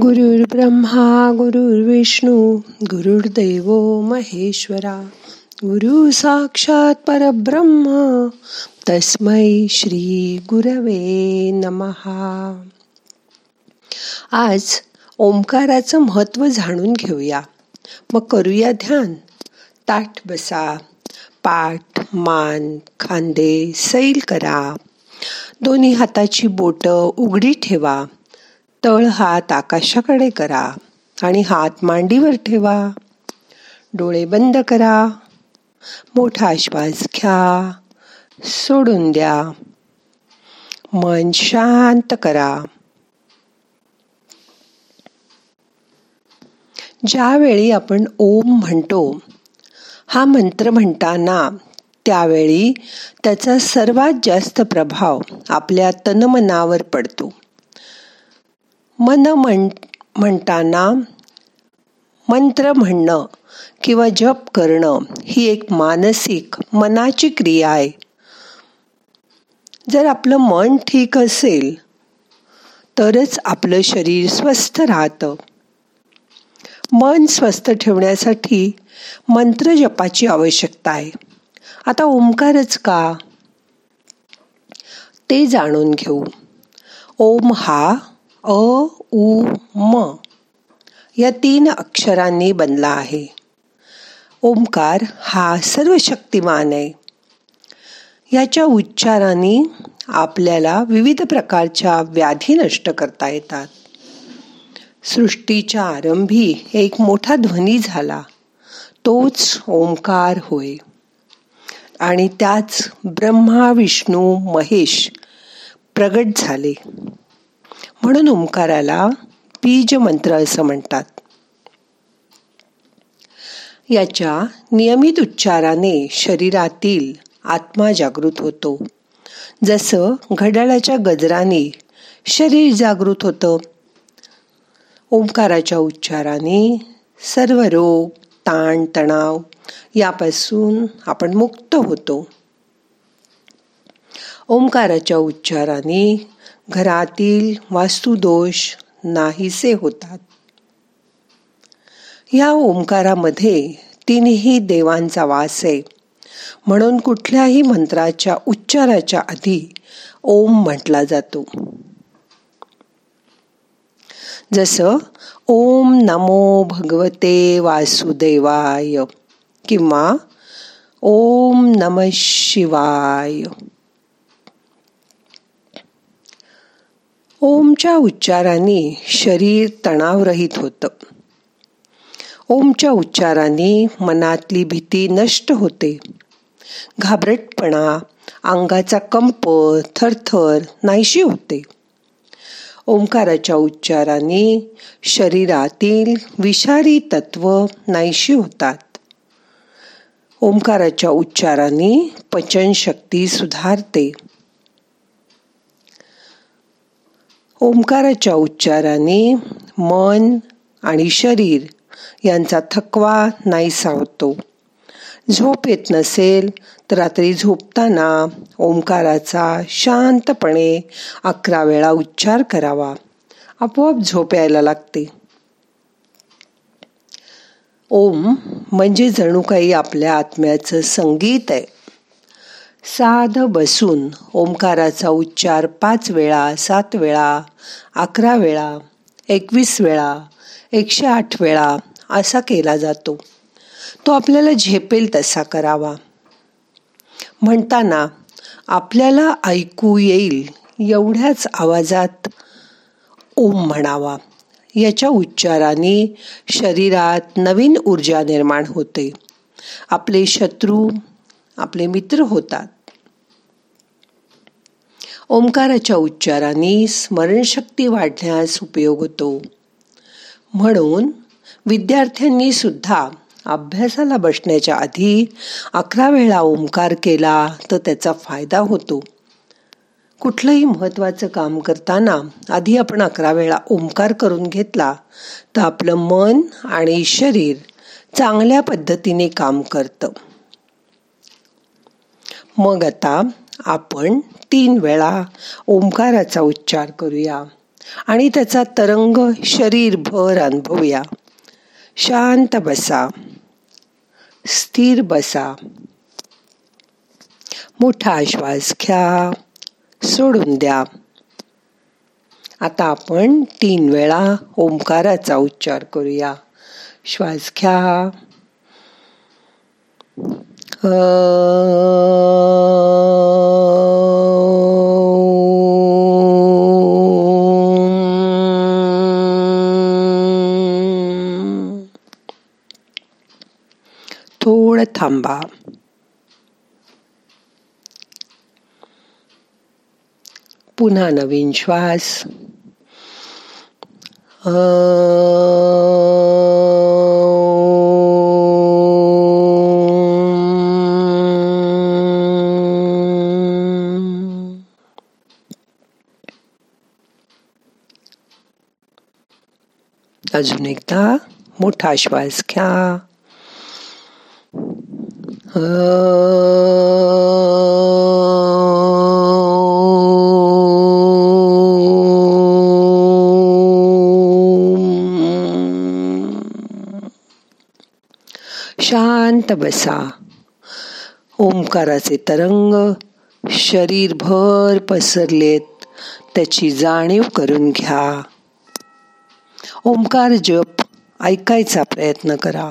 गुरुर् ब्रह्मा गुरुर्विष्णू गुरुर्देव महेश्वरा गुरु साक्षात परब्रह्म तस्मै श्री गुरवे नमहा. आज ओंकाराचं महत्त्व जाणून घेऊया. मग करूया ध्यान. ताठ बसा. पाठ मान खांदे सैल करा. दोन्ही हाताची बोट उघडी ठेवा. तळ हात आकाशाकडे करा आणि हात मांडीवर ठेवा. डोळे बंद करा. मोठा श्वास घ्या. सोडून द्या. मन शांत करा. ज्यावेळी आपण ओम म्हणतो हा मंत्र म्हणताना त्यावेळी त्याचा सर्वात जास्त प्रभाव आपल्या तनमनावर पडतो. मन म्हण म्हणताना मंत्र म्हणणं किंवा जप करणं ही एक मानसिक मनाची क्रिया आहे. जर आपलं मन ठीक असेल तरच आपलं शरीर स्वस्थ राहतं. मन स्वस्थ ठेवण्यासाठी मंत्र जपाची आवश्यकता आहे. आता ओंकारच का? ते जाणून घेऊ. ओम हा अ उ म या तीन अक्षरांनी बनला आहे. ओंकार हा सर्व शक्तिमान आहे. याच्या उच्चाराने आपल्याला विविध प्रकारच्या व्याधी नष्ट करता येतात. सृष्टीच्या आरंभी एक मोठा ध्वनी झाला. तोच ओंकार होय. आणि त्याच ब्रह्मा विष्णू महेश प्रगट झाले. म्हणून ओंकाराला बीज मंत्र असं म्हणतात. याच्या नियमित उच्चाराने शरीरातील आत्मा जागृत होतो. जसं घड्याळाच्या गजराने शरीर जागृत होतं ओंकाराच्या उच्चाराने सर्व रोग ताण तणाव यापासून आपण मुक्त होतो. ओंकाराच्या उच्चाराने घरातील वास्तुदोष नाहीसे होतात. या ओंकारामध्ये तिन्ही देवांचा वास आहे. म्हणून कुठल्याही मंत्राच्या उच्चाराच्या आधी ओम म्हटला जातो. जसं ओम नमो भगवते वासुदेवाय किंवा ओम नम शिवाय. ओमच्या उच्चाराने शरीर तणावरहित होतं. ओमच्या उच्चाराने मनातली भीती नष्ट होते. घाबरटपणा अंगाचा कंप थरथर नाहीशी होते. ओंकाराच्या उच्चाराने शरीरातील विषारी तत्व नाहीशी होतात. ओंकाराच्या उच्चाराने पचनशक्ती सुधारते. ओंकाराच्या उच्चाराने मन आणि शरीर यांचा थकवा नाहीसा होतो झोप येत नसेल तर रात्री झोपताना ओंकाराचा शांतपणे अकरा वेळा उच्चार करावा. आपोआप झोप यायला लागते. ओम म्हणजे जणू काही आपल्या आत्म्याचं संगीत आहे. साध बसून ओंकाराचा उच्चार पाच वेळा सात वेळा अकरा वेळा एकवीस वेळा एकशे आठ वेळा असा केला जातो. तो आपल्याला झेपेल तसा करावा. म्हणताना आपल्याला ऐकू येईल एवढ्याच आवाजात ओम म्हणावा. याच्या उच्चाराने शरीरात नवीन ऊर्जा निर्माण होते. आपले शत्रू आपले मित्र होतात. ओंकाराच्या उच्चाराने स्मरणशक्ती वाढण्यास उपयोग होतो. म्हणून विद्यार्थ्यांनी सुद्धा अभ्यासाला बसण्याच्या आधी अकरा वेळा ओंकार केला तर त्याचा फायदा होतो. कुठलंही महत्त्वाचं काम करताना आधी आपण अकरा वेळा ओंकार करून घेतला तर आपलं मन आणि शरीर चांगल्या पद्धतीने काम करतं. मग आता आपण तीन वेळा ओंकाराचा उच्चार करूया आणि त्याचा तरंग शरीरभर अनुभवूया. शांत बसा. स्थिर बसा. मोठा श्वास घ्या. सोडून द्या. आता आपण तीन वेळा ओंकाराचा उच्चार करूया. श्वास घ्या. थोडं थांबा. पुन्हा नवीन श्वास. अजून एकदा मोठा श्वास घ्या. शांत बसा. ओंकाराचे तरंग शरीरभर पसरलेत. त्याची जाणीव करून घ्या. ओंकार जप ऐकायचा प्रयत्न करा.